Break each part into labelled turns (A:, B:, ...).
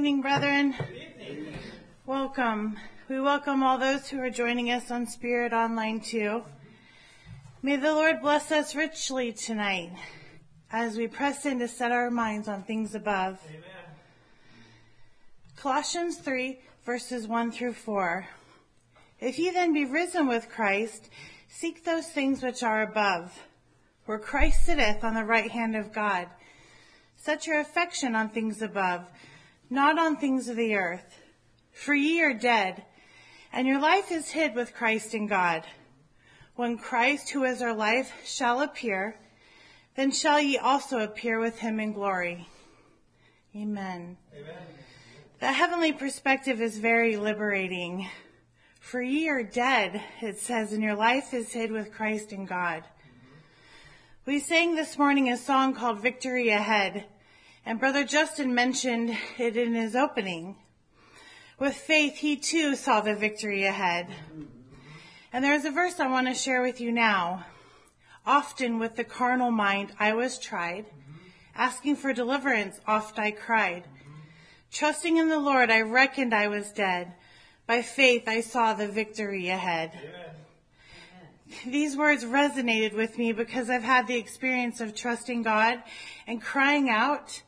A: evening, brethren. Welcome. We welcome all those who are joining us on Spirit Online too. May the Lord bless us richly tonight as we press in to set our minds on things above. Amen. Colossians 3 verses 1 through 4. If ye then be risen with Christ, seek those things which are above, where Christ sitteth on the right hand of God. Set your affection on things above, not on things of the earth. For ye are dead, and your life is hid with Christ in God. When Christ, who is our life, shall appear, then shall ye also appear with him in glory. Amen. Amen. The heavenly perspective is very liberating. For ye are dead, it says, and your life is hid with Christ in God. We sang this morning a song called Victory Ahead, and Brother Justin mentioned it in his opening. With faith, he too saw the victory ahead. And there's a verse I want to share with you now. Often with the carnal mind I was tried, asking for deliverance oft I cried. Trusting in the Lord, I reckoned I was dead. By faith, I saw the victory ahead. These words resonated with me because I've had the experience of trusting God and crying out,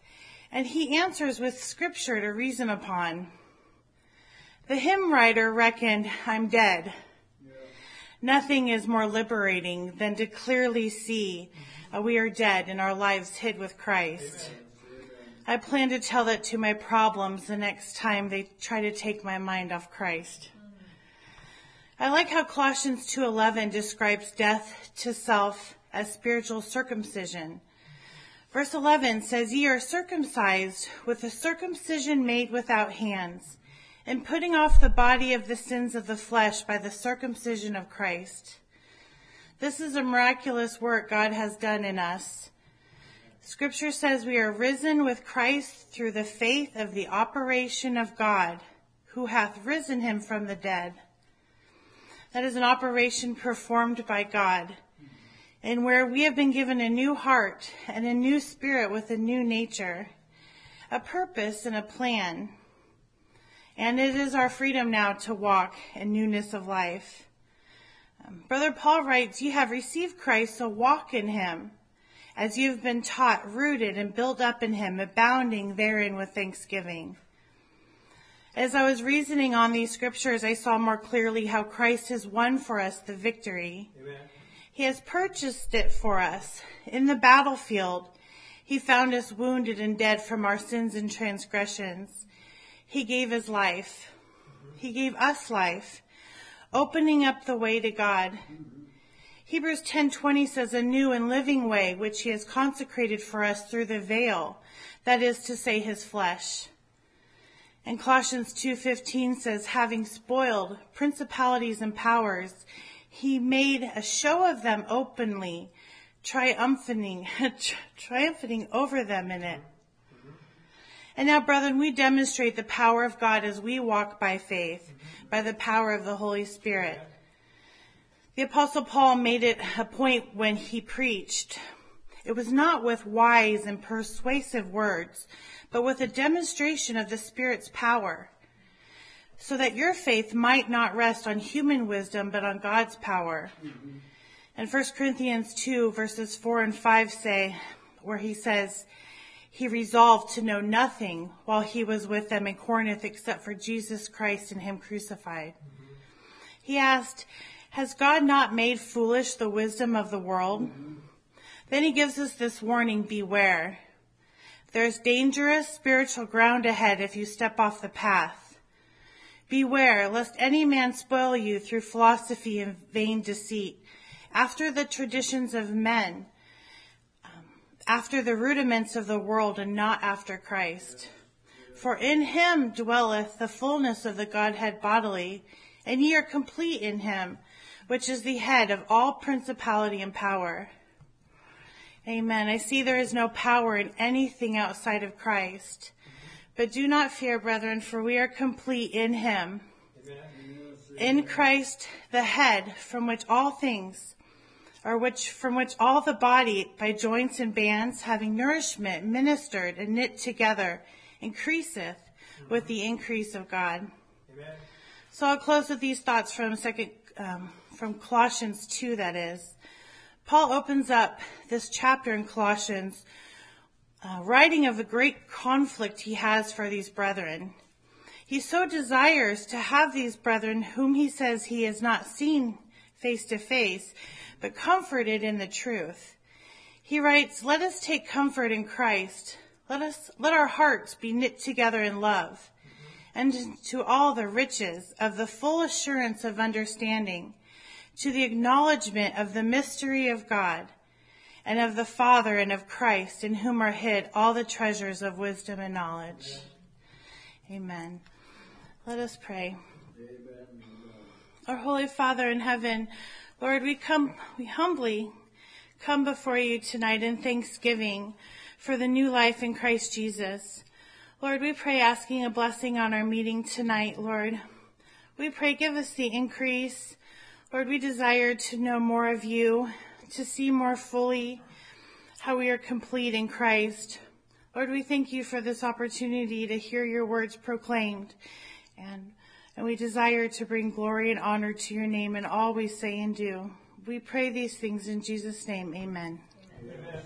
A: and He answers with scripture to reason upon. The hymn writer reckoned, I'm dead. Yeah. Nothing is more liberating than to clearly see uh, we are dead and our lives hid with Christ. Amen. I plan to tell that to my problems the next time they try to take my mind off Christ. I like how Colossians 2:11 describes death to self as spiritual circumcision. Verse 11 says, Ye are circumcised with a circumcision made without hands, and putting off the body of the sins of the flesh by the circumcision of Christ. This is a miraculous work God has done in us. Scripture says we are risen with Christ through the faith of the operation of God, who hath risen him from the dead. That is an operation performed by God, and where we have been given a new heart and a new spirit with a new nature, a purpose and a plan. And it is our freedom now to walk in newness of life. Um, Brother Paul writes, You have received Christ, so walk in him as you've been taught, rooted and built up in him, abounding therein with thanksgiving. As I was reasoning on these scriptures, I saw more clearly how Christ has won for us the victory. Amen. He has purchased it for us. In the battlefield, he found us wounded and dead from our sins and transgressions. He gave his life. He gave us life, opening up the way to God. Hebrews 10:20 says a new and living way which he has consecrated for us through the veil, that is to say his flesh. And Colossians 2:15 says having spoiled principalities and powers, he made a show of them openly, triumphing triumphing over them in it. And now, brethren, we demonstrate the power of God as we walk by faith, by the power of the Holy Spirit. The apostle Paul made it a point when he preached. It was not with wise and persuasive words, but with a demonstration of the Spirit's power, so that your faith might not rest on human wisdom, but on God's power. Mm-hmm. And 1 Corinthians 2 verses 4 and 5 say, where he says, he resolved to know nothing while he was with them in Corinth except for Jesus Christ and him crucified. Mm-hmm. He asked, has God not made foolish the wisdom of the world? Mm-hmm. Then he gives us this warning, beware. There's dangerous spiritual ground ahead if you step off the path. Beware lest any man spoil you through philosophy and vain deceit, after the traditions of men, um, after the rudiments of the world and not after Christ. For in him dwelleth the fullness of the Godhead bodily, and ye are complete in him, which is the head of all principality and power. Amen. I see there is no power in anything outside of Christ. But do not fear, brethren, for we are complete in him. In Christ, the head, from which all things, or which, from which all the body, by joints and bands, having nourishment, ministered and knit together, increaseth with the increase of God.
B: Amen.
A: So I'll close with these thoughts from second, um, from Colossians 2, that is. Paul opens up this chapter in Colossians, uh, writing of the great conflict he has for these brethren. He so desires to have these brethren whom he says he has not seen face to face, but comforted in the truth. He writes, let us take comfort in Christ. Let us, let our hearts be knit together in love and to all the riches of the full assurance of understanding, to the acknowledgement of the mystery of God and of the Father and of Christ, in whom are hid all the treasures of wisdom and knowledge. Amen. Let us pray. Our Holy Father in heaven, Lord, we come, we humbly come before you tonight in thanksgiving for the new life in Christ Jesus. Lord, we pray asking a blessing on our meeting tonight, Lord. We pray give us the increase. Lord, we desire to know more of you, to see more fully how we are complete in Christ. Lord, we thank you for this opportunity to hear your words proclaimed. And, and we desire to bring glory and honor to your name in all we say and do. We pray these things in Jesus' name. Amen.
B: Amen.